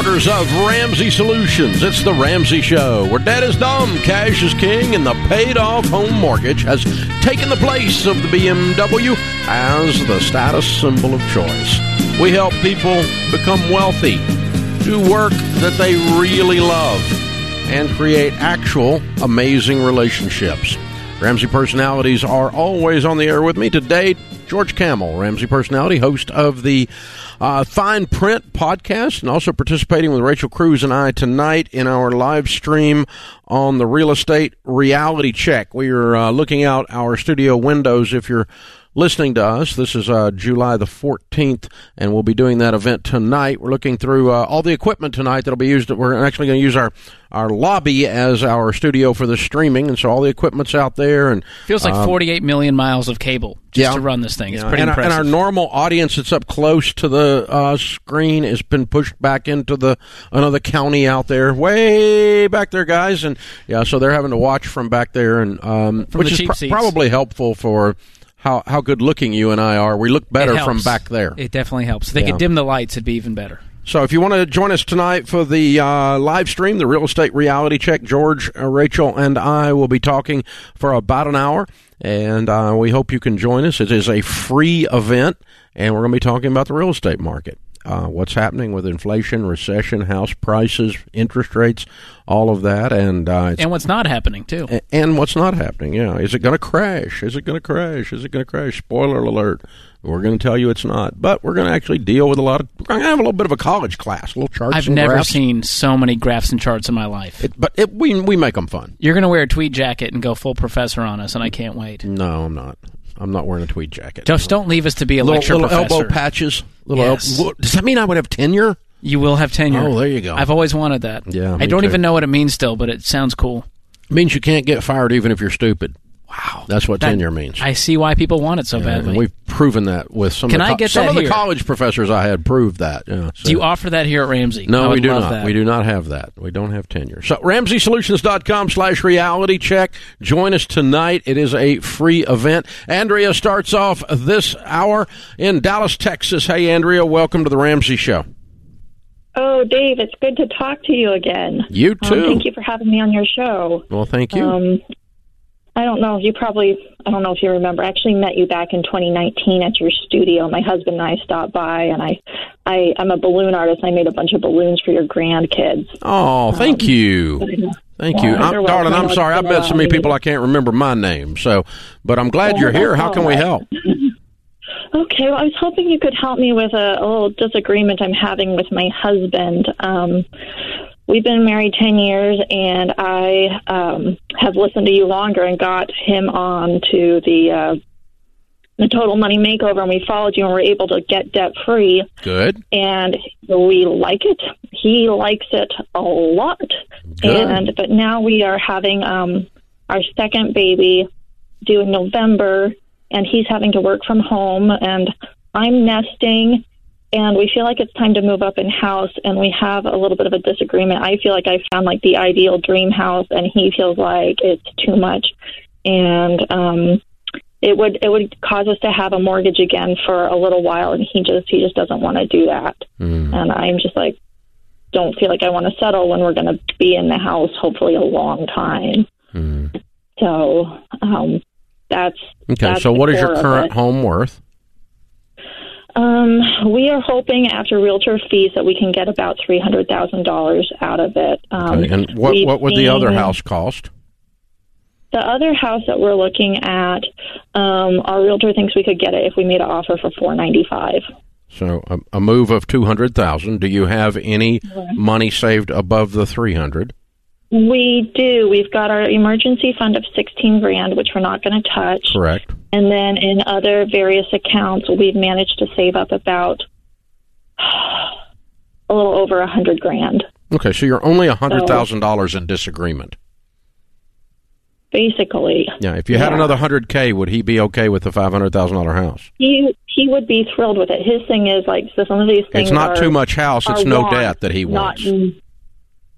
headquarters of Ramsey Solutions. It's the Ramsey Show, where debt is dumb, cash is king, and the paid off home mortgage has taken the place of the BMW as the status symbol of choice. We help people become wealthy, do work that they really love, and create actual amazing relationships. Ramsey personalities are always on the air with me. Today, George Kamel, Ramsey personality, host of the uh, Fine Print podcast, and also participating with Rachel Cruz and I tonight in our live stream on the Real Estate Reality Check. We are uh, looking out our studio windows. If you're listening to us. This is uh, July the 14th, and we'll be doing that event tonight. We're looking through uh, all the equipment tonight that'll be used. We're actually going to use our, our lobby as our studio for the streaming, and so all the equipment's out there. And feels like um, 48 million miles of cable just yeah, to run this thing. It's yeah, pretty and impressive. Our, and our normal audience that's up close to the uh, screen has been pushed back into the another county out there, way back there, guys. And yeah, so they're having to watch from back there, and um, which the is pr- probably helpful for how how good looking you and I are. We look better from back there. It definitely helps. If they Yeah. could dim the lights, it'd be even better. So if you want to join us tonight for the uh, live stream, the real estate reality check, George, uh, Rachel, and I will be talking for about an hour, and uh, we hope you can join us. It is a free event, and we're going to be talking about the real estate market. Uh, what's happening with inflation, recession, house prices, interest rates, all of that, and uh, And what's not happening, too. a- and what's not happening. Yeah, is it going to crash? Is it going to crash? Is it going to crash? Spoiler alert: we're going to tell you it's not, but we're going to actually deal with a lot of. We're going to have a little bit of a college class, little charts. I've and never graphs. seen so many graphs and charts in my life. It, but it, we we make them fun. You're going to wear a tweed jacket and go full professor on us, and I can't wait. No, I'm not. I'm not wearing a tweed jacket. Just don't leave us to be a little, lecture little professor. elbow patches. Little Yes. elbow, does that mean I would have tenure? You will have tenure. Oh, there you go. I've always wanted that. Yeah, I me don't too. even know what it means still, but it sounds cool. It means you can't get fired even if you're stupid. Wow. That's what That- tenure means. I see why people want it so Yeah, badly. and we've proven that with some. Can of the I get some that of the here? college professors I had proved that. Yeah, so- do you offer that here at Ramsey? No, we do not. that. We do not have that. We don't have tenure. So RamseySolutions.com slash reality check. Join us tonight. It is a free event. Andrea starts off this hour in Dallas, Texas. Hey, Andrea, welcome to the Ramsey Show. Oh, Dave, it's good to talk to you again. You Um, too. thank you for having me on your show. Well, thank you. Um, I don't know. You probably, I don't know if you remember. I actually met you back in 2019 at your studio. My husband and I stopped by, and I, I, I'm a balloon artist. I made a bunch of balloons for your grandkids. oh, thank you. Thank you. I'm, darling. I'm sorry. I've met so many people I can't remember my name. So, but I'm glad Well, you're here. How can we help? Okay, well, I was hoping you could help me with a, a little disagreement I'm having with my husband. Um, we've been married 10 years, and I um, have listened to you longer and got him on to the, uh, the Total Money Makeover, and we followed you and were able to get debt free, Good. and we like it. He likes it a lot. Good. And but now we are having um, our second baby due in November, and he's having to work from home, and I'm nesting, and we feel like it's time to move up in house, and we have a little bit of a disagreement. I feel like I found like the ideal dream house, and he feels like it's too much, and um, it would it would cause us to have a mortgage again for a little while, and he just he just doesn't want to do that, Mm. and I'm just like don't feel like I want to settle when we're going to be in the house hopefully a long time. Mm. So um, that's Okay. that's So, what is your current home worth? Um, we are hoping after realtor fees that we can get about three hundred thousand dollars out of it. Um, Okay. And what what would the other house cost? The other house that we're looking at, um, our realtor thinks we could get it if we made an offer for four ninety five. So a, a move of two hundred thousand. Do you have any money saved above the three hundred? We do. We've got our emergency fund of sixteen grand, which we're not going to touch. Correct. And then in other various accounts, we've managed to save up about a little over a hundred grand. Okay, so you're only a hundred thousand dollars in disagreement. Basically, Yeah. If you had Yeah. another hundred k, would he be okay with the five hundred thousand dollar house? he he would be thrilled with it. His thing is like so some of these things. It's not are- too much house. It's no wants, debt that he not- wants.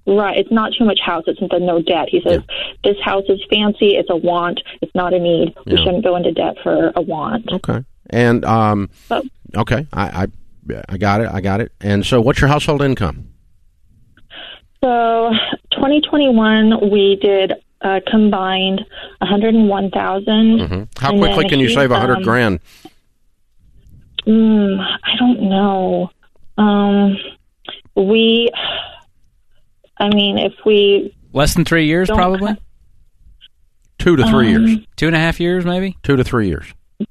Right, it's not too much house. It's the no debt. He says this house is fancy. It's a want. It's not a need. We shouldn't go into debt for a want. Okay. And um, But okay, I, I I got it. I got it. And so, what's your household income? So 2021, we did uh, combined 101,000. hmm How And quickly can you he, save a hundred um, grand? Mm, I don't know. Um, we, I mean, if we Less than three years, don't probably. Two to three um, years. Two and a half years, maybe. Two to three years.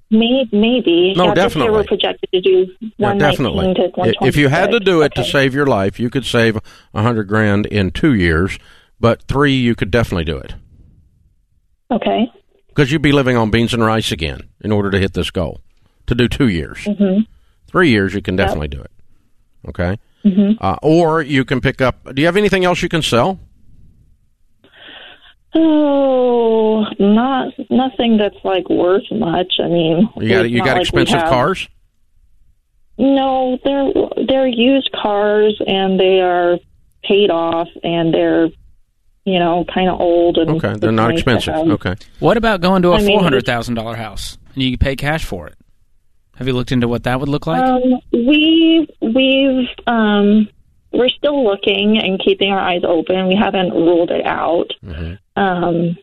may, maybe No, yeah, definitely. we're projected to do Yeah, 119 definitely. to 126. If you had to do it to save your life, you could save a hundred grand in two years, but three you could definitely do it Okay. because you'd be living on beans and rice again in order to hit this goal. To do two years, hmm three years you can definitely do it. Okay, hmm uh, or you can pick up. Do you have anything else you can sell? Oh, not nothing that's like worth much. I mean, You got you got like expensive have- cars. No, they're they're used cars and they are paid off and they're you know kind of old and Okay, they're not nice expensive. Okay, What about going to a I mean, four hundred thousand dollar house and you pay cash for it? Have you looked into what that would look like? Um, we we've um, we're still looking and keeping our eyes open. We haven't ruled it out. Mhm. Um,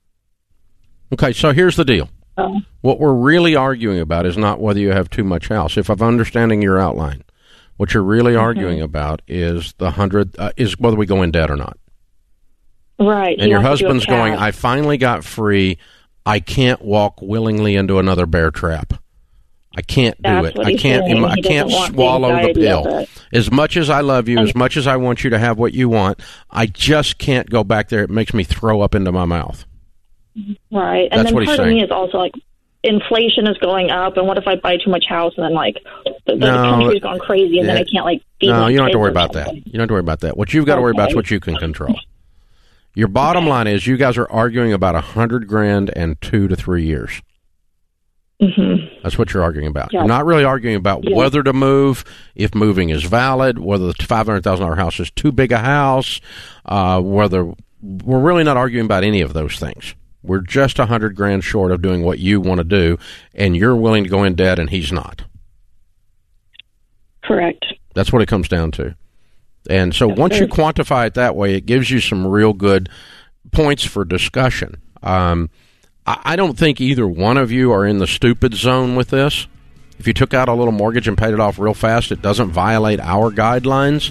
okay. So here's the deal. so, What we're really arguing about is not whether you have too much house. If I'm understanding your outline, what you're really Mm-hmm. arguing about is the hundred uh, is whether we go in debt or not. right. And he your wants to do a husband's going. I finally got free. I can't walk willingly into another bear trap. I can't do That's it. I can't. I can't swallow the pill. As much as I love you, And- as much as I want you to have what you want, I just can't go back there. It makes me throw up into my mouth. Right. And That's then what he's part of saying. me is also like inflation is going up and what if I buy too much house and then like the, the No, country's gone crazy and then. I can't like No, you don't have to worry or about that. You don't have to worry about that. What you've got to worry about is what you can control. Your bottom line is you guys are arguing about a hundred grand and two to three years. Mhm. That's what you're arguing about. Yeah. You're not really arguing about Yeah. whether to move, if moving is valid, whether the five hundred thousand dollar house is too big a house, uh, whether we're really not arguing about any of those things. We're just a hundred grand short of doing what you want to do, and you're willing to go in debt, and he's not. Correct. That's what it comes down to. And so once you quantify it that way, it gives you some real good points for discussion. Um, I, I don't think either one of you are in the stupid zone with this. If you took out a little mortgage and paid it off real fast, it doesn't violate our guidelines.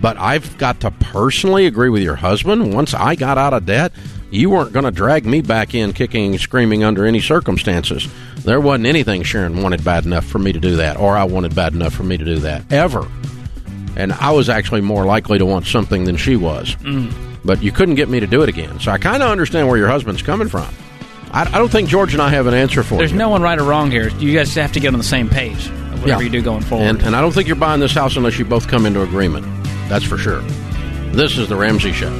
But I've got to personally agree with your husband. Once I got out of debt, you weren't going to drag me back in kicking and screaming under any circumstances. There wasn't anything Sharon wanted bad enough for me to do that, or I wanted bad enough for me to do that, ever. And I was actually more likely to want something than she was. Mm. But you couldn't get me to do it again. So I kind of understand where your husband's coming from. I, I don't think George and I have an answer for it. There's you. no one right or wrong here. You guys have to get on the same page. Whatever Yeah. you do going forward. And, and I don't think you're buying this house unless you both come into agreement. That's for sure. This is The Ramsey Show.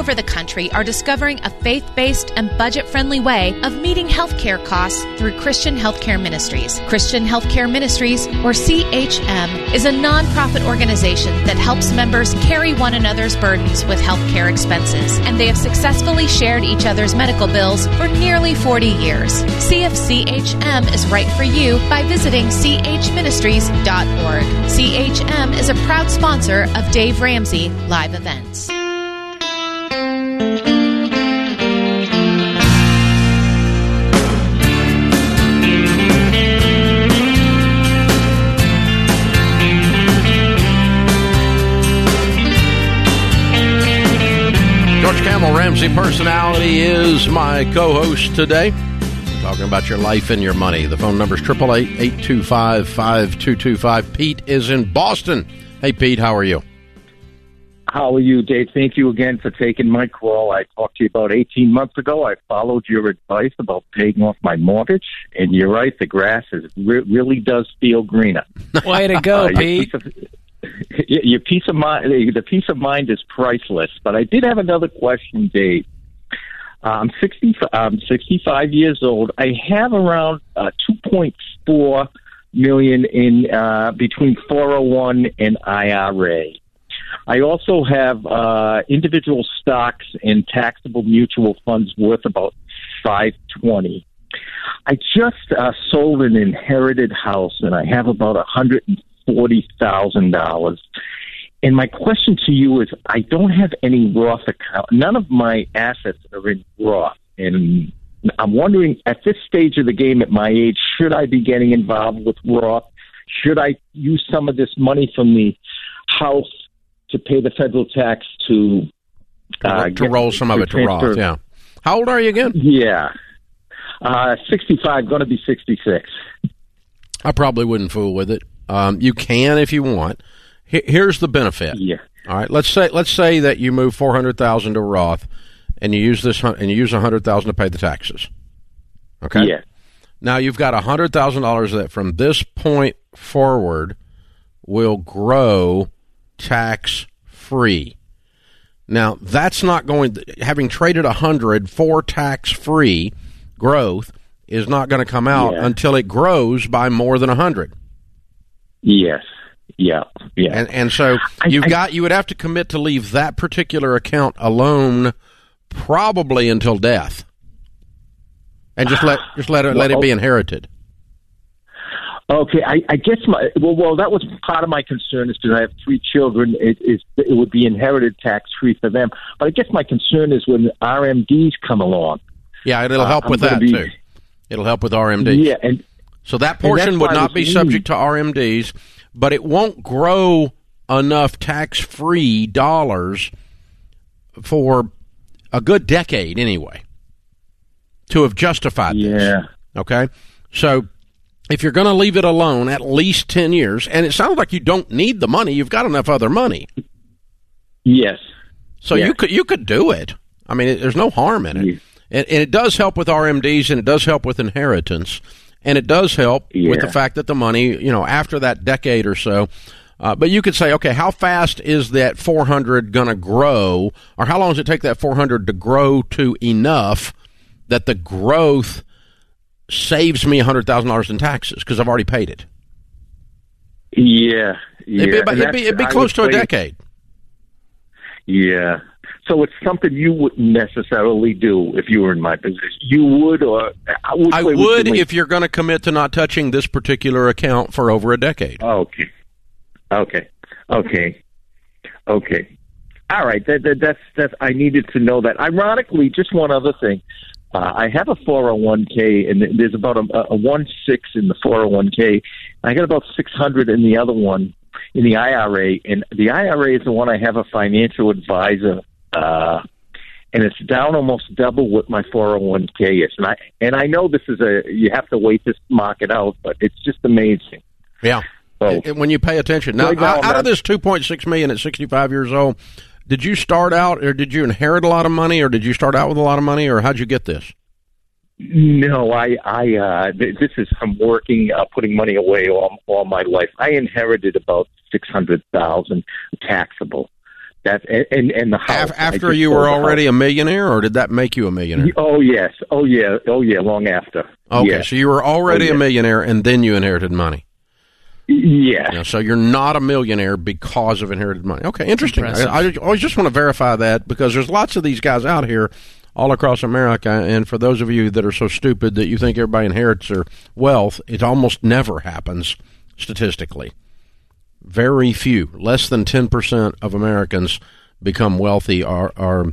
Over the country are discovering a faith based and budget friendly way of meeting healthcare costs through Christian Healthcare Ministries. Christian Healthcare Ministries, or CHM, is a nonprofit organization that helps members carry one another's burdens with healthcare expenses, and they have successfully shared each other's medical bills for nearly 40 years. See if CHM is right for you by visiting chministries.org. CHM is a proud sponsor of Dave Ramsey live events. Ramsey personality is my co-host today. We're talking about your life and your money. The phone number is 888-825-5225. Pete is in Boston. Hey Pete, how are you? How are you, Dave? Thank you again for taking my call. I talked to you about 18 months ago. I followed your advice about paying off my mortgage, and you're right. The grass is re- really does feel greener. Way to go, Uh, Pete. your peace of mind, the peace of mind is priceless. But I did have another question, Dave. I'm 60. I'm 65 years old. I have around uh, 2.4 million in uh, between 401 and IRA. I also have uh, individual stocks and taxable mutual funds worth about five twenty. I just uh, sold an inherited house, and I have about a hundred and forty thousand dollars. And my question to you is, I don't have any Roth account. None of my assets are in Roth, and I'm wondering at this stage of the game, at my age, should I be getting involved with Roth? Should I use some of this money from the house to pay the federal tax to uh, to get- roll some of it to Roth. Yeah. How old are you again? Yeah. Uh, 65, going to be 66. I probably wouldn't fool with it. Um, you can if you want. He- Here's the benefit. Yeah. All right, let's say let's say that you move four hundred thousand to Roth, and you use this and you use a hundred thousand to pay the taxes. Okay. Yeah. Now you've got a hundred thousand dollars that from this point forward will grow tax free. Now that's not going. Having traded a hundred for tax free growth is not going to come out Yeah. until it grows by more than a hundred. Yes. Yeah. Yeah. And and so you've I- got you would have to commit to leave that particular account alone probably until death. And just let just let it let it be inherited. Okay, I, I guess my well, well, that was part of my concern is because I have three children. It is it would be inherited tax free for them. But I guess my concern is when RMDs come along. Yeah, it'll Uh, help I'm with that be- too. It'll help with RMDs. Yeah, and So that portion would not be subject to RMDs, but it won't grow enough tax-free dollars for a good decade anyway to have justified this. yeah, Okay? So if you're going to leave it alone at least 10 years, and it sounds like you don't need the money, you've got enough other money. yes, So Yeah. you could you could do it. I mean, it, there's no harm in it. Yeah. And, and it does help with RMDs and it does help with inheritance. And it does help with the fact that the money, you know, after that decade or so, uh, but you could say, okay, how fast is that 400 going to grow, or how long does it take that 400 to grow to enough that the growth saves me $100,000 in taxes because I've already paid it? yeah, yeah. It'd be, about- it'd be, it'd be close to a decade. Yeah. So it's something you wouldn't necessarily do if you were in my position. You would, or I would. I would if you're going to commit to not touching this particular account for over a decade. Okay. Okay. Okay. Okay. All right. That, that, that's that's. I needed to know that. Ironically, just one other thing. Uh, I have a 401k, and there's about a, a one six in the 401k. I got about 600 in the other one in the IRA, and the IRA is the one I have a financial advisor. Uh, and it's down almost double what my 401k is, and I and I know this is a you have to wait this market out, but it's just amazing. Yeah. So And when you pay attention. Now, Right now, out, out of this 2.6 million at 65 years old, did you start out or did you inherit a lot of money or did you start out with a lot of money or how'd you get this? No, I, I, uh, th- this is from working, uh, putting money away all, all my life. I inherited about six hundred thousand taxable. That and and, the house. After you were already a millionaire or did that make you a millionaire? Oh yes, oh yeah, oh yeah. Long after. Okay, Yeah. so you were already Oh, yeah. a millionaire and then you inherited money. Yeah. Now, so you're not a millionaire because of inherited money. Okay, interesting. I, I always just want to verify that because there's lots of these guys out here all across America. And for those of you that are so stupid that you think everybody inherits their wealth, it almost never happens statistically. Very few, less than 10% of Americans become wealthy or are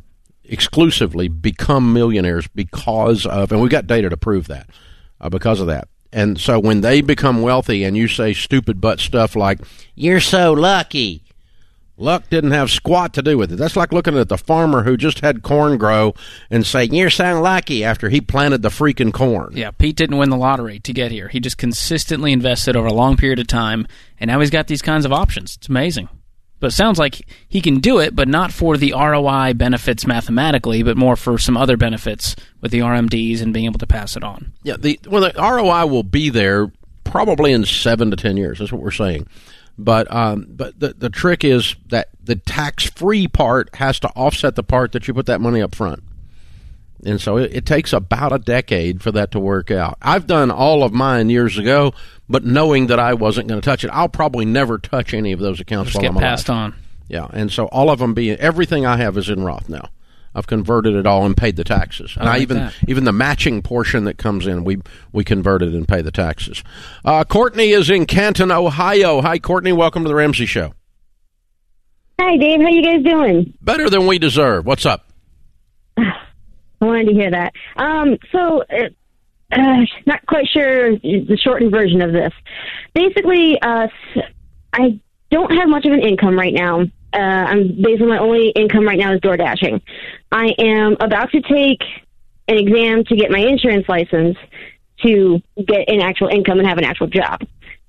exclusively become millionaires because of, and we've got data to prove that, uh, because of that. And so when they become wealthy and you say stupid butt stuff like, you're so lucky, luck didn't have squat to do with it. That's like looking at the farmer who just had corn grow and saying, you're so lucky after he planted the freaking corn. Yeah, Pete didn't win the lottery to get here. He just consistently invested over a long period of time, and now he's got these kinds of options. It's amazing. But it sounds like he can do it, but not for the ROI benefits mathematically, but more for some other benefits with the RMDs and being able to pass it on. Yeah, the well, the ROI will be there probably in seven to ten years. That's what we're saying. But um, but the the trick is that the tax free part has to offset the part that you put that money up front, and so it, it takes about a decade for that to work out. I've done all of mine years ago, but knowing that I wasn't going to touch it, I'll probably never touch any of those accounts Just while get I'm alive. passed on. Yeah, and so all of them being everything I have is in Roth now. I've converted it all and paid the taxes, and I I, even that. even the matching portion that comes in, we we converted and pay the taxes. Uh, Courtney is in Canton, Ohio. Hi, Courtney. Welcome to the Ramsey Show. Hi, Dave. How you guys doing? Better than we deserve. What's up? I wanted to hear that. Um, so, uh, uh, not quite sure the shortened version of this. Basically, uh, I don't have much of an income right now. Uh, I'm basically my only income right now is door dashing. I am about to take an exam to get my insurance license to get an actual income and have an actual job.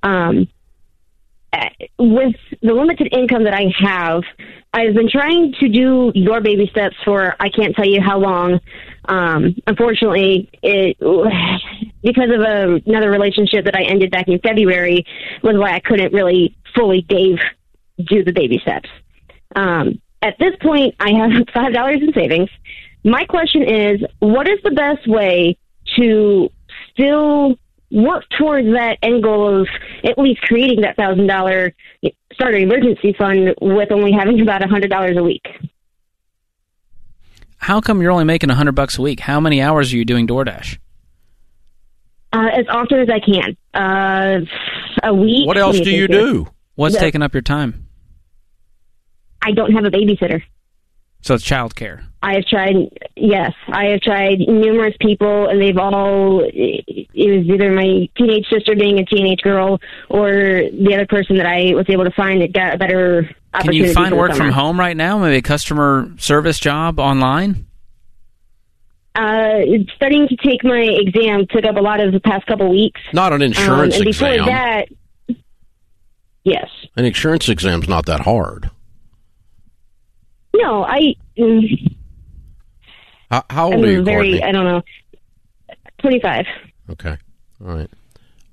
Um, with the limited income that I have, I've been trying to do your baby steps for I can't tell you how long. Um, unfortunately, it because of a, another relationship that I ended back in February was why I couldn't really fully Dave do the baby steps. Um, at this point, I have five dollars in savings. My question is, what is the best way to still work towards that end goal of at least creating that thousand dollar starter emergency fund with only having about a hundred dollars a week? How come you're only making a hundred bucks a week? How many hours are you doing DoorDash? Uh, as often as I can. Uh, a week. What else do you do? What's Yeah. taking up your time? I don't have a babysitter. So it's childcare. I have tried, yes, I have tried numerous people, and they've all, it was either my teenage sister being a teenage girl or the other person that I was able to find that got a better opportunity. Can you find for the work from home right now? Maybe a customer service job online? Uh, studying to take my exam took up a lot of the past couple weeks. Not an Um, insurance and before exam. that, yes. An insurance exam's not that hard. No, I, mm, How, how old are you, I'm very, Courtney? I don't know, 25. Okay, all right.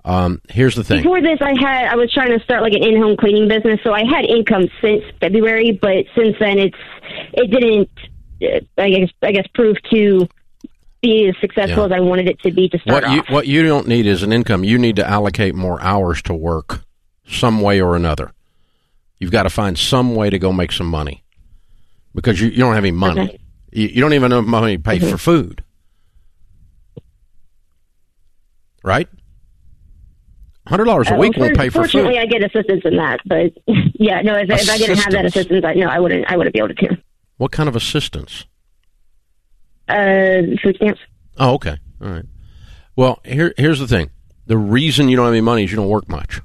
Um, here's the thing. Before this, I had I was trying to start like an in-home cleaning business, so I had income since February. But since then, it's it didn't. Uh, I guess I guess prove to be as successful Yeah. as I wanted it to be to start What you off. what you don't need is an income. You need to allocate more hours to work, some way or another. You've got to find some way to go make some money because you, you don't have any money. Okay. You, you don't even have money to pay for food, right? Hundred dollars a Uh, week well, won't pay for food. Fortunately. I get assistance in that, but yeah, no. If, if I didn't have that Assistance? assistance, I, no, I wouldn't. I wouldn't be able to. What kind of assistance? Uh, food stamps. Oh, okay, all right. Well, here here's the thing. The reason you don't have any money is you don't work much.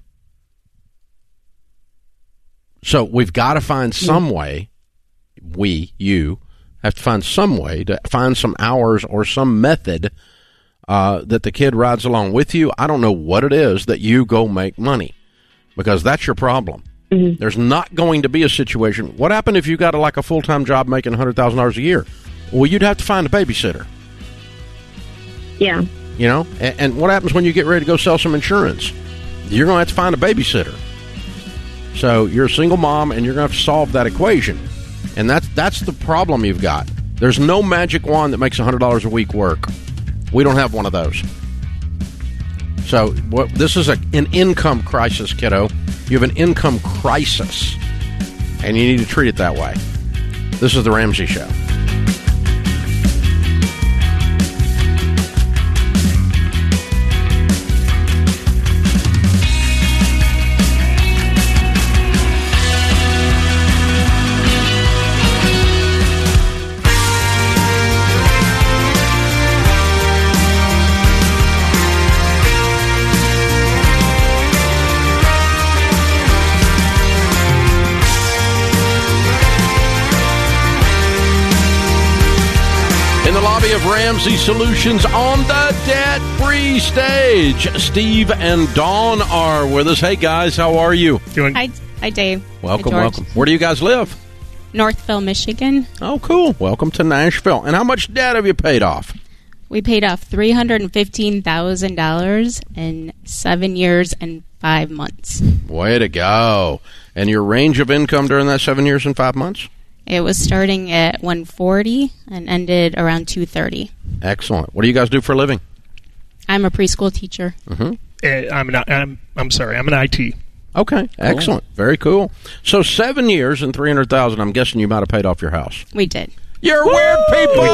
So we've got to find some way. We, you, have to find some way to find some hours or some method uh, that the kid rides along with you. I don't know what it is that you go make money because that's your problem. There's not going to be a situation. What happened if you got a, like a full time job making hundred thousand dollars a year? Well, you'd have to find a babysitter. Yeah. You know, and, and what happens when you get ready to go sell some insurance? You're going to have to find a babysitter. So you're a single mom, and you're going to have to solve that equation, and that's that's the problem you've got. There's no magic wand that makes hundred dollars a week work. We don't have one of those. So what, this is a, an income crisis, kiddo. You have an income crisis, and you need to treat it that way. This is the Ramsey Show. Of Ramsey Solutions on the debt free stage, Steve and Dawn are with us. Hey guys, how are you? Doing Hi, hi, Dave. Welcome, Hi, welcome. Where do you guys live? Northville, Michigan. Oh, cool. Welcome to Nashville. And how much debt have you paid off? We paid off three hundred and fifteen thousand dollars in seven years and five months. Way to go. And your range of income during that seven years and five months? It was starting at one forty and ended around two thirty. Excellent. What do you guys do for a living? I'm a preschool teacher. Uh, I'm an I'm I'm sorry. I'm an IT Okay, excellent, very cool. So seven years and three hundred thousand. I'm guessing you might have paid off your house. We did. You're weird people.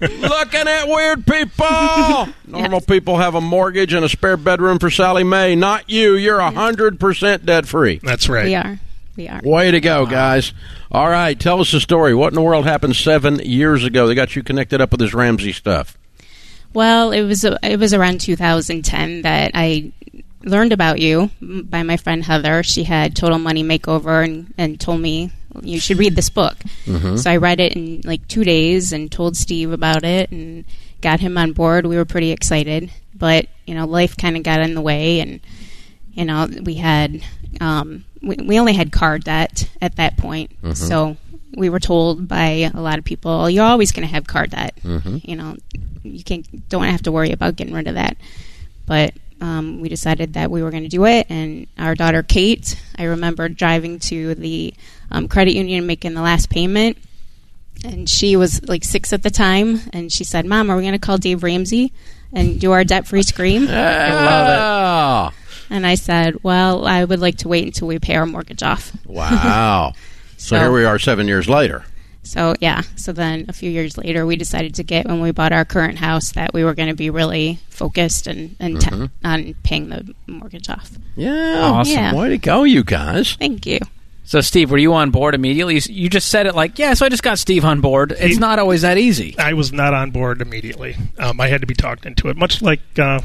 We Looking at weird people. Normal people have a mortgage and a spare bedroom for Sallie Mae. Not you. You're hundred percent debt free. That's right. We are. We are. Way to go, guys! All right, tell us the story. What in the world happened seven years ago? They got you connected up with this Ramsey stuff. Well, it was it was around 2010 that I learned about you by my friend Heather. She had Total Money Makeover and, and told me you should read this book. Mm-hmm. So I read it in like two days and told Steve about it and got him on board. We were pretty excited, but you know, life kind of got in the way, and you know, we had um, we, we only had car debt at that point, so we were told by a lot of people, "You're always going to have car debt. You know, you can't don't have to worry about getting rid of that." But um, we decided that we were going to do it, and our daughter Kate, I remember driving to the um, credit union making the last payment, and she was like six at the time, and she said, "Mom, are we going to call Dave Ramsey and do our debt-free scream?" Ah, And I said, "Well, I would like to wait until we pay our mortgage off." wow. so So- here we are, seven years later. So yeah, so then a few years later, we decided to get when we bought our current house that we were going to be really focused and, and Mm-hmm. te- on paying the mortgage off. Yeah, Awesome. Yeah. Way to go, you guys. Thank you. So, Steve, were you on board immediately? You You just said it like, yeah, so I just got Steve on board. It's not always that easy. I was not on board immediately. Um, I had to be talked into it, much like uh,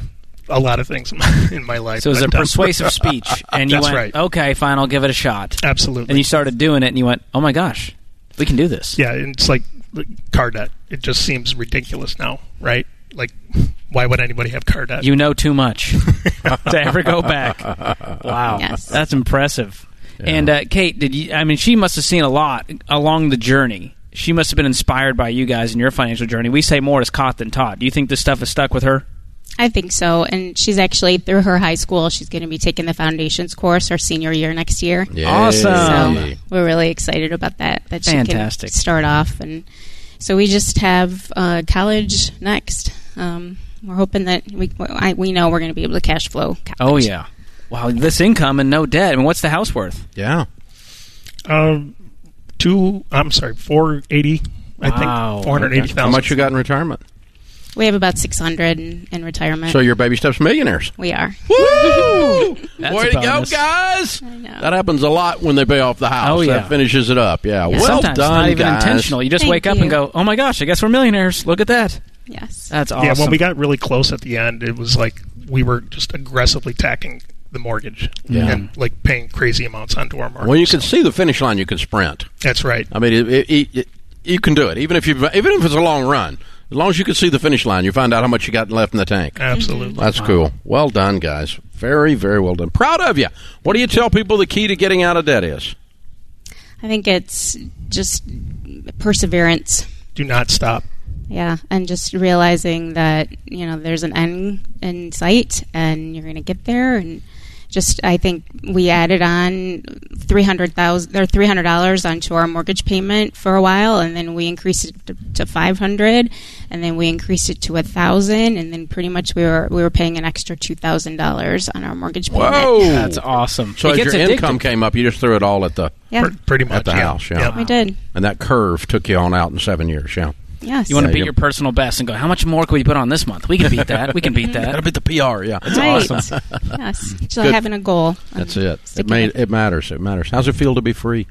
a lot of things in my, in my life. So it was a But, persuasive speech, and you That's went, right. okay, fine, I'll give it a shot. Absolutely. And you started doing it, and you went, oh my gosh, we can do this. yeah, and it's like the car debt. It just seems ridiculous now, right? Like, why would anybody have car debt? You know too much to ever go back. Wow, Yes. that's impressive. And uh, Kate, did you? I mean, she must have seen a lot along the journey. She must have been inspired by you guys in your financial journey. We say more is caught than taught. Do you think this stuff has stuck with her? I think so. And she's actually through her high school. She's going to be taking the foundations course her senior year next year. Awesome. So we're really excited about that. That she Fantastic. can start off, and so we just have uh, college next. Um, we're hoping that we I, we know we're going to be able to cash flow. College. Oh yeah. Wow, this income and no debt. I mean, what's the house worth? Yeah. Um, two. I'm sorry, four eighty. I Wow. think four hundred eighty thousand. How much you got in retirement? We have about six hundred in, in retirement. So your baby steps millionaires. we are. Woo! That's Way to go, bonus. guys! I know. That happens a lot when they pay off the house. Oh, yeah. That finishes it up. Yeah. Well Sometimes done, not even guys. intentional. You just Thank wake up you. and go, "Oh my gosh, I guess we're millionaires. Look at that." Yes. That's awesome. Yeah, when we got really close at the end, it was like we were just aggressively tacking the mortgage Yeah. and like paying crazy amounts onto our mortgage. When you can see the finish line, you can sprint. That's right. I mean, it, it, it, it- you can do it, even if you even if it's a long run. As long as you can see the finish line, you find out how much you got left in the tank. Absolutely. Mm-hmm. That's cool. Well done, guys. Very, very well done. Proud of you. What do you tell people the key to getting out of debt is? I think it's just perseverance. Do not stop. Yeah, and just realizing that you know there's an end in sight, and you're going to get there. And just, I think we added on three hundred thousand or three hundred dollars onto our mortgage payment for a while, and then we increased it to, to five hundred, and then we increased it to a thousand, and then pretty much we were we were paying an extra two thousand dollars on our mortgage payment. Whoa! That's awesome. So it as your addictive. income came up, you just threw it all at the Yeah, Pr- pretty much the yeah. house, yeah. Yep. we did. and that curve took you on out in seven years. Yeah. Yes, You want to Yeah, beat your personal best and go, how much more can we put on this month? We can beat that. We can beat Gotta that. beat the PR. Yeah. right. awesome. yes, so Good. having a goal. That's and it. It sticking made it matters. It matters. How's it feel to be free?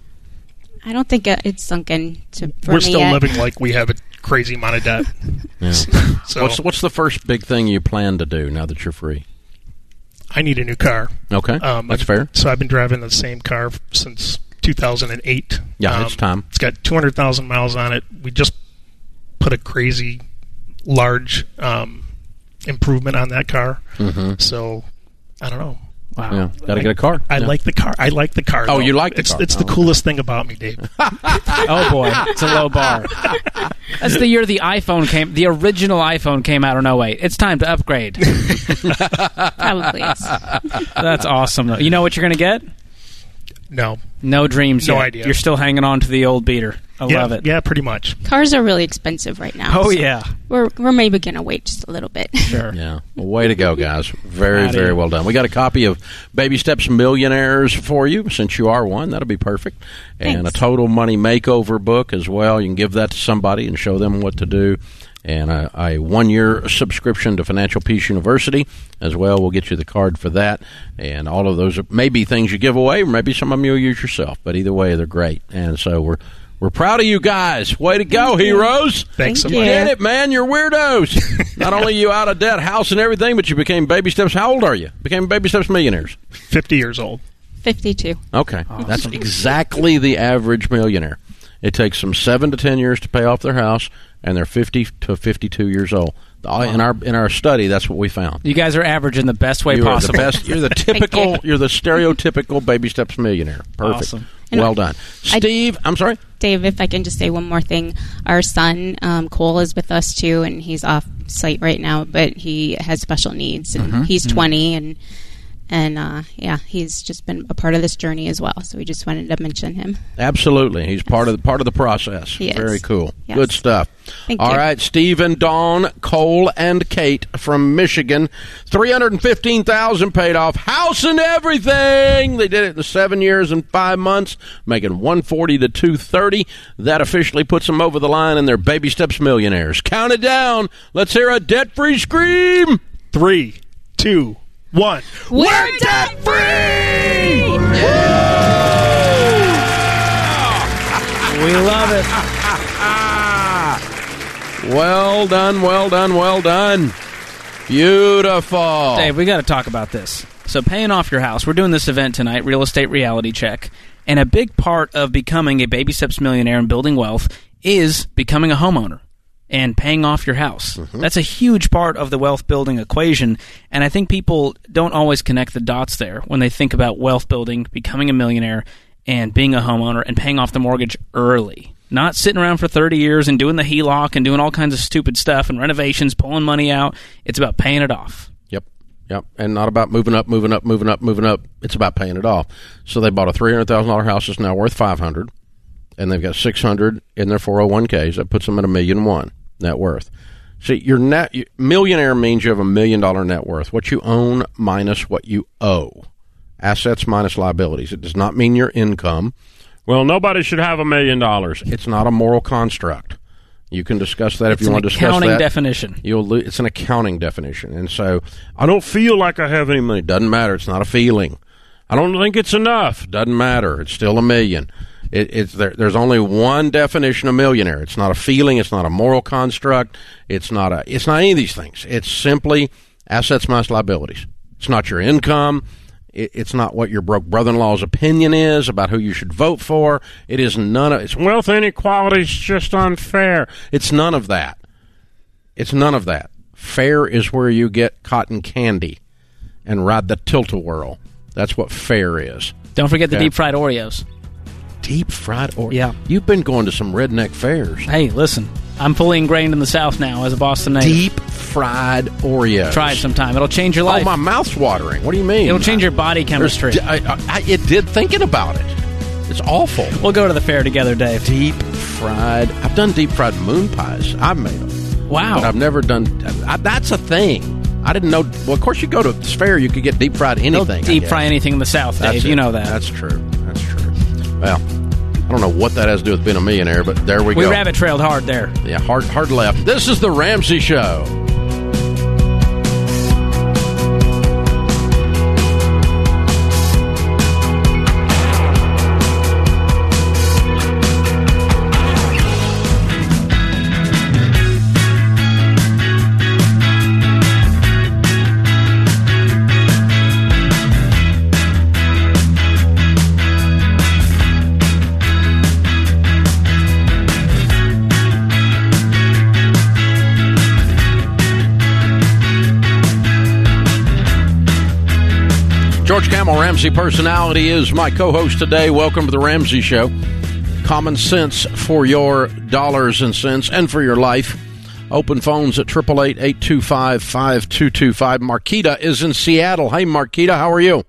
I don't think it's sunk in to for We're me still yet. living like we have a crazy amount of debt. Yeah. So What's what's the first big thing you plan to do now that you're free? I need a new car. Okay, Um, that's I've- fair. So I've been driving the same car since 2008. Yeah, Um, it's time. It's got 200,000 miles on it. We just put a crazy large um, improvement on that car. Mm-hmm. So I don't know. Wow. Yeah, got to get a car. I Yeah. like the car. I like the car. Oh, though. you like the it's, car. It's the Oh, coolest thing about me, Dave. Oh boy, it's a low bar. That's the year the iPhone came. The original iPhone came out in 08. It's time to upgrade. Probably is. That's awesome. Though. You know what you're going to get? no, No dreams No yet. idea. You're still hanging on to the old beater. I yeah, love it. Yeah, pretty much. Cars are really expensive right now. Oh so yeah. We're we're maybe gonna wait just a little bit. Sure. Yeah. Well, way to go, guys. Very, very well done. We got a copy of Baby Steps Millionaires for you since you are one. That'll be perfect. And Thanks. a total money makeover book as well. You can give that to somebody and show them what to do. And a, a one year subscription to Financial Peace University as well. We'll get you the card for that. And all of those may be things you give away, or maybe some of them you'll use yourself. But either way, they're great. And so we're. We're proud of you guys. Way to go, heroes. Thanks so Thank much. you. Get it, man. You're weirdos. Not only you out of debt, house and everything, but you became baby steps. How old are you? Became baby steps millionaires. 50 years old. Fifty-two. Okay, that's exactly the average millionaire. It takes them seven to ten years to pay off their house, and they're fifty to fifty-two years old. In our in our study, that's what we found. You guys are average in the best way you are possible. the best. You're the typical. You're the stereotypical baby steps millionaire. Perfect. Awesome. Well done, Steve. I'm sorry. Dave, if I can just say one more thing, our son um, Cole is with us too, and he's off site right now, but he has special needs, and Mm-hmm. he's 20, and and uh, yeah, he's just been a part of this journey as well. So we just wanted to mention him. Absolutely, he's part of the part of the process. He is. Very cool. Yes. Good stuff. Thank All you. right, Steve and Dawn, Cole and Kate from Michigan, three hundred and fifteen thousand paid off, house and everything. They did it in seven years and five months, making one forty to two thirty. That officially puts them over the line, and they're baby steps millionaires. Count it down. Let's hear a debt free scream. Three, two, one. We're debt free. we love it. Well done, well done, well done. Beautiful. Dave, we got to talk about this. So, paying off your house. We're doing this event tonight, Real Estate Reality Check. And a big part of becoming a baby steps millionaire and building wealth is becoming a homeowner and paying off your house. Mm-hmm. That's a huge part of the wealth building equation. And I think people don't always connect the dots there when they think about wealth building, becoming a millionaire, and being a homeowner and paying off the mortgage early. Not sitting around for 30 years and doing the HELOC and doing all kinds of stupid stuff and renovations, pulling money out. It's about paying it off. Yep. Yep. And not about moving up, moving up, moving up, moving up. It's about paying it off. So they bought a three hundred thousand dollar house that's now worth five hundred, and they've got six hundred in their four hundred one ks. That puts them at a million one net worth. See, your net millionaire means you have a million dollar net worth. What you own minus what you owe, assets minus liabilities. It does not mean your income. Well, nobody should have a million dollars. It's not a moral construct. You can discuss that if you an want to discuss accounting that. definition. You'll lo- it's an accounting definition, and so I don't feel like I have any money. Doesn't matter. It's not a feeling. I don't think it's enough. Doesn't matter. It's still a million. It, it's there, there's only one definition of millionaire. It's not a feeling. It's not a moral construct. It's not a. It's not any of these things. It's simply assets minus liabilities. It's not your income. It, it's not what your broke brother-in-law's opinion is about who you should vote for. It is none of. It's wealth inequality is just unfair. It's none of that. It's none of that. Fair is where you get cotton candy and ride the tilt-a-whirl. That's what fair is. Don't forget the deep fried Oreos. Deep fried or Yeah. You've been going to some redneck fairs. Hey, listen, I'm fully ingrained in the South now as a Boston native. Deep fried Oreos. Try it sometime. It'll change your oh, life. Oh, my mouth's watering. What do you mean? It'll change your body chemistry. di- I, I, it did thinking about it. It's awful. we'll go to the fair together, Dave. Deep fried. I've done deep fried moon pies. I've made them. Wow. But I've never done. I, that's a thing. I didn't know. Well, of course, you go to this fair, you could get deep fried They'll anything. Deep guess. fry anything in the South, Dave. You know that. That's true. That's true. Well, I don't know what that has to do with being a millionaire, but there we, we go. We rabbit trailed hard there. Yeah, hard, hard left. This is the Ramsey Show. George Kamel Ramsey personality is my co-host today. Welcome to the Ramsey Show. Common sense for your dollars and cents and for your life. Open phones at 888-825-5225. Marquita is in Seattle. Hey, Marquita, how are you?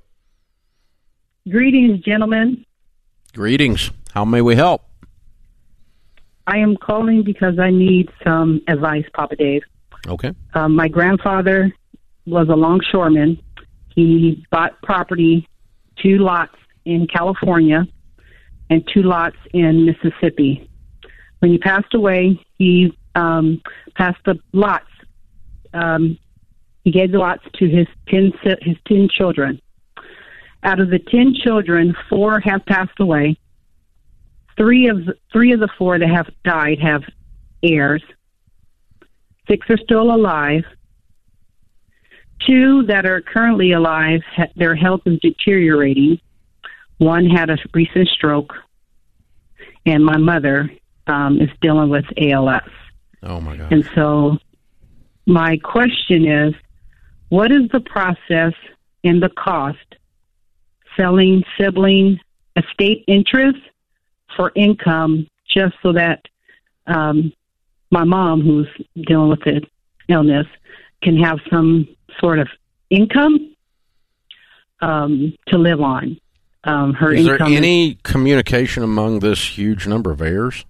Greetings, gentlemen. Greetings. How may we help? I am calling because I need some advice, Papa Dave. Okay. Um, my grandfather was a longshoreman. He bought property, two lots in California and two lots in Mississippi. When he passed away, he um, passed the lots. Um, he gave the lots to his ten his ten children. Out of the ten children, four have passed away. Three of three of the four that have died have heirs. Six are still alive. Two that are currently alive, their health is deteriorating. One had a recent stroke, and my mother um, is dealing with ALS. Oh my God. And so, my question is, what is the process and the cost selling sibling estate interest for income, just so that um, my mom, who's dealing with the illness, can have some sort of income um, to live on. Um, her Is there income is- any communication among this huge number of heirs?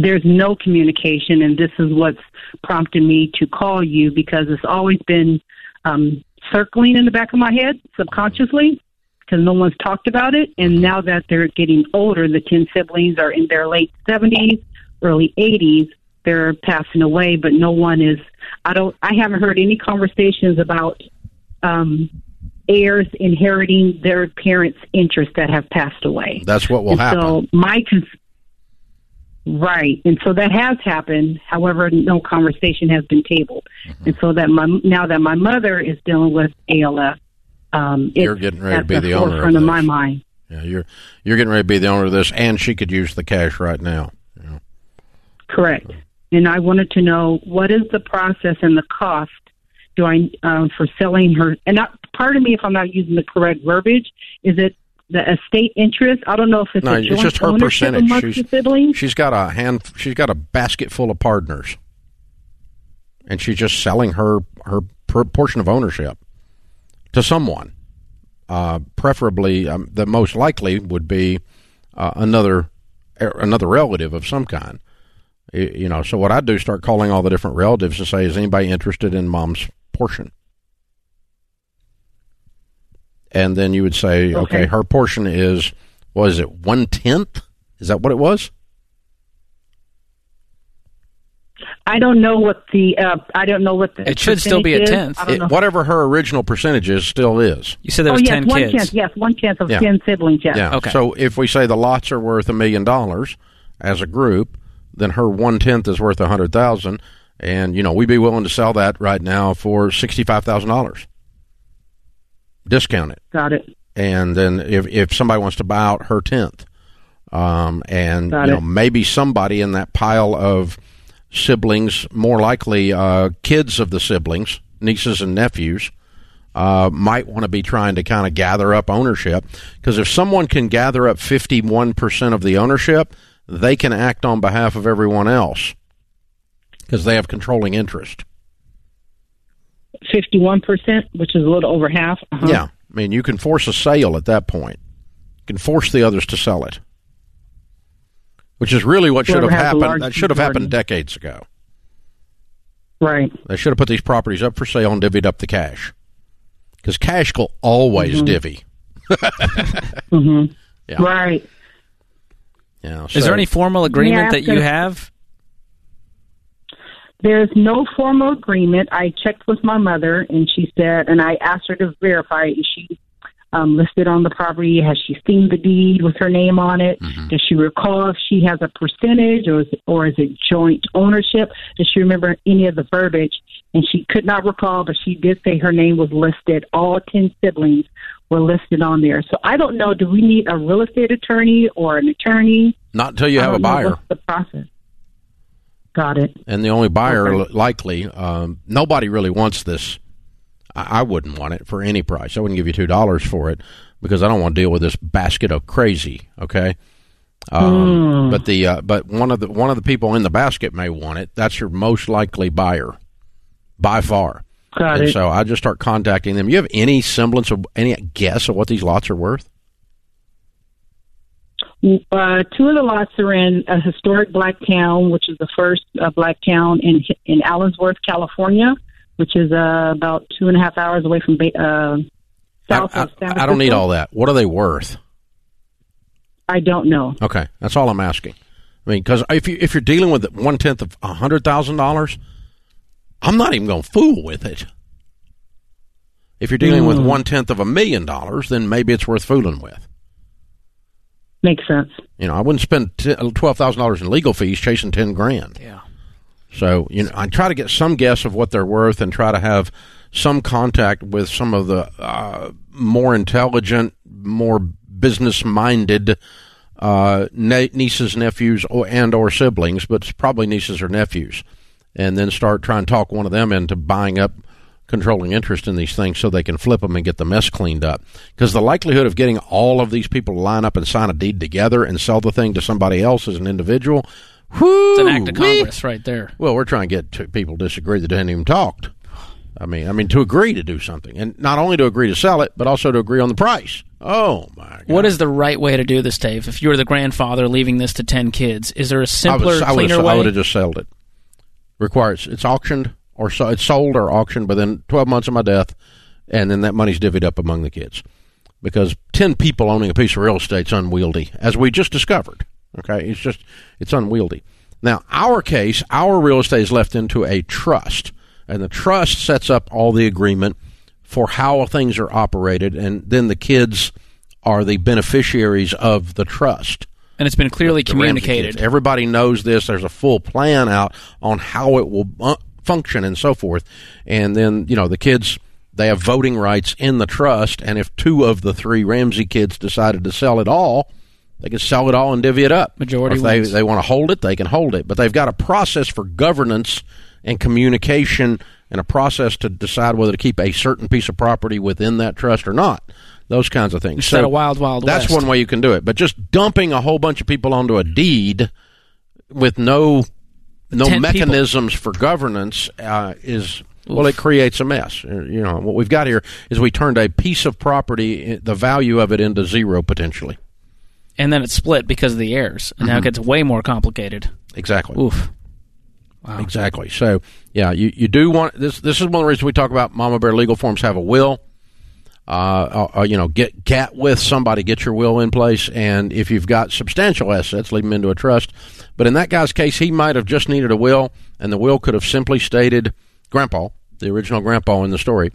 there's no communication, and this is what's prompted me to call you because it's always been um, circling in the back of my head subconsciously because no one's talked about it. And now that they're getting older, the 10 siblings are in their late 70s, early 80s. They're passing away, but no one is. I don't. I haven't heard any conversations about um, heirs inheriting their parents' interests that have passed away. That's what will And happen. So my cons- right, and so that has happened. However, no conversation has been tabled, Mm-hmm. and so that my now that my mother is dealing with ALS, um, You're it's getting ready to be the the owner of of, my mind. Yeah, you're you're getting ready to be the owner of this, and she could use the cash right now. Correct. And I wanted to know what is the process and the cost do I um, for selling her? And not, pardon me if I'm not using the correct verbiage. Is it the estate interest? I don't know if it's No, a it's joint just her ownership percentage. She's, siblings. she's got a hand. She's got a basket full of partners, and she's just selling her her portion of ownership to someone. Uh, preferably, um, the most likely would be uh, another er, another relative of some kind. Y- You know, so what I do start calling all the different relatives and say, "Is anybody interested in mom's portion?" And then you would say, "Okay, Okay. her portion is was it one tenth? Is that what it was?" I don't know what the uh, I don't know what the It should still be a tenth. It, whatever her original percentage is, still is. You said there oh was yes, ten one kids. tenth. Yes, one tenth of Yeah. ten siblings. Yes. Yeah. Okay. So if we say the lots are worth a million dollars as a group, then her one tenth is worth a hundred thousand, and you know we'd be willing to sell that right now for sixty five thousand dollars. Discount it, Got it. and then if if somebody wants to buy out her tenth, um, and Got you know it. maybe somebody in that pile of siblings, more likely uh, kids of the siblings, nieces and nephews, uh, might want to be trying to kind of gather up ownership. Because if someone can gather up 51% of the ownership, they can act on behalf of everyone else because they have controlling interest. Fifty-one percent, which is a little over half. Uh-huh. Yeah. I mean, you can force a sale at that point, you can force the others to sell it. Which is really what should have Whoever has the happened. That should have happened decades ago. Right. They should have put these properties up for sale and divvied up the cash. Because cash will always Mm-hmm. divvy. hmm Yeah. Right. Yeah, Is there any formal agreement ask that you have? There's no formal agreement. I checked with my mother, and she said, and I asked her to verify is she um, listed on the property? Has she seen the deed with her name on it? Does she recall if she has a percentage, or is it, or is it joint ownership? Does she remember any of the verbiage? And she could not recall, but she did say her name was listed. All ten siblings were listed on there. So I don't know. Do we need a real estate attorney or an attorney? Not until you have a buyer. What's the process? Got it. and the only buyer Okay. likely um, nobody really wants this I, I wouldn't want it for any price i wouldn't give you two dollars for it because i don't want to deal with this basket of crazy okay um, but the uh, but one of the one of the people in the basket may want it that's your most likely buyer by far Got and it. so i just start contacting them you have any semblance of any guess of what these lots are worth Uh, two of the lots are in a historic black town, which is the first uh, black town in in Allensworth, California, which is uh, about two and a half hours away from Ba- uh, south I, of San I, I don't need all that. What are they worth? I don't know. Okay, that's all I'm asking. I mean, because if you if you're dealing with one tenth of a hundred thousand dollars, I'm not even going to fool with it. If you're dealing with Mm. one tenth of a million dollars, then maybe it's worth fooling with. Makes sense. You know, I wouldn't spend twelve thousand dollars in legal fees chasing ten grand. Yeah. So you know, I try to get some guess of what they're worth and try to have some contact with some of the uh, more intelligent, more business-minded uh, ne- nieces, nephews, or, and or siblings, but it's probably nieces or nephews, and then start trying to talk one of them into buying up controlling interest in these things so they can flip them and get the mess cleaned up. Because the likelihood of getting all of these people to line up and sign a deed together and sell the thing to somebody else as an individual, whoo, It's an act of Congress right there. well, we're trying to get to people to disagree that hadn't even talked. I mean, I mean to agree to do something, and not only to agree to sell it, but also to agree on the price. Oh my! God. What is the right way to do this, Dave? If you're the grandfather leaving this to ten kids, is there a simpler, was, I cleaner would, I would way? have just sold it. Requires it's auctioned or so it's sold or auctioned within twelve months of my death, and then that money's divvied up among the kids. Because ten people owning a piece of real estate's unwieldy, as we just discovered. Okay, it's just it's unwieldy. Now, our case, our real estate is left into a trust, and the trust sets up all the agreement for how things are operated, and then the kids are the beneficiaries of the trust and it's been clearly the Ramsey communicated. Everybody knows this. There's a full plan out on how it will uh, function and so forth. And then, you know, the kids, they have voting rights in the trust. And if two of the three Ramsey kids decided to sell it all, they can sell it all and divvy it up. Majority Or if they, wins. they want to hold it, they can hold it. But they've got a process for governance and communication and a process to decide whether to keep a certain piece of property within that trust or not. Those kinds of things. Instead of Wild Wild That's West. one way you can do it. But just dumping a whole bunch of people onto a deed with no no 10 people. mechanisms for governance uh, is well, it creates a mess. Uh, You know what we've got here is we turned a piece of property, the value of it, into zero potentially. and then it's split because of the heirs, and Mm-hmm. now it gets way more complicated. Exactly. Oof. Wow. Exactly. So, yeah, you, you do want this. This is one of the reasons we talk about Mama Bear legal forms have a will. Uh, uh, you know, get get with somebody, get your will in place, and if you've got substantial assets, leave them into a trust. But in that guy's case, he might have just needed a will, and the will could have simply stated, "Grandpa, the original Grandpa in the story,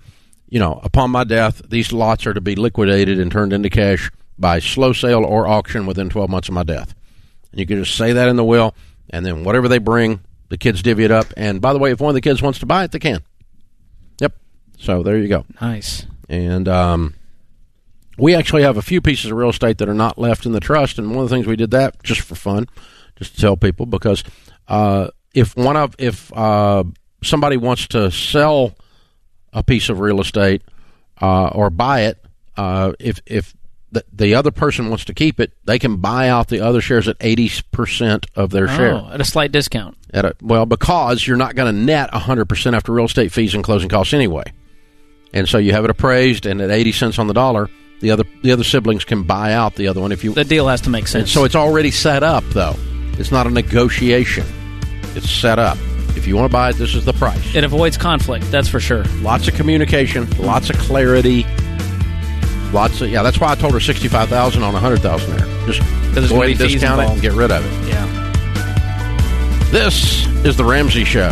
you know, upon my death, these lots are to be liquidated and turned into cash by slow sale or auction within 12 months of my death." And you can just say that in the will, and then whatever they bring, the kids divvy it up. And by the way, if one of the kids wants to buy it, they can. Yep. So there you go. Nice. And um, we actually have a few pieces of real estate that are not left in the trust. And one of the things we did that just for fun, just to tell people, because uh, if one of if uh, somebody wants to sell a piece of real estate uh, or buy it, uh, if if the, the other person wants to keep it, they can buy out the other shares at eighty percent of their share. Oh, at a slight discount. At a, well, because you're not going to net 100% after real estate fees and closing costs anyway. And so you have it appraised, and at 80 cents on the dollar, the other the other siblings can buy out the other one if you. The deal has to make And sense. so it's already set up, though. It's not a negotiation. It's set up. If you want to buy it, this is the price. it avoids conflict. That's for sure. Lots of communication, lots of clarity, lots of yeah. That's why I told her sixty-five thousand on a hundred thousand there. Just go ahead and discount it and get rid of it. Yeah. This is the Ramsey Show.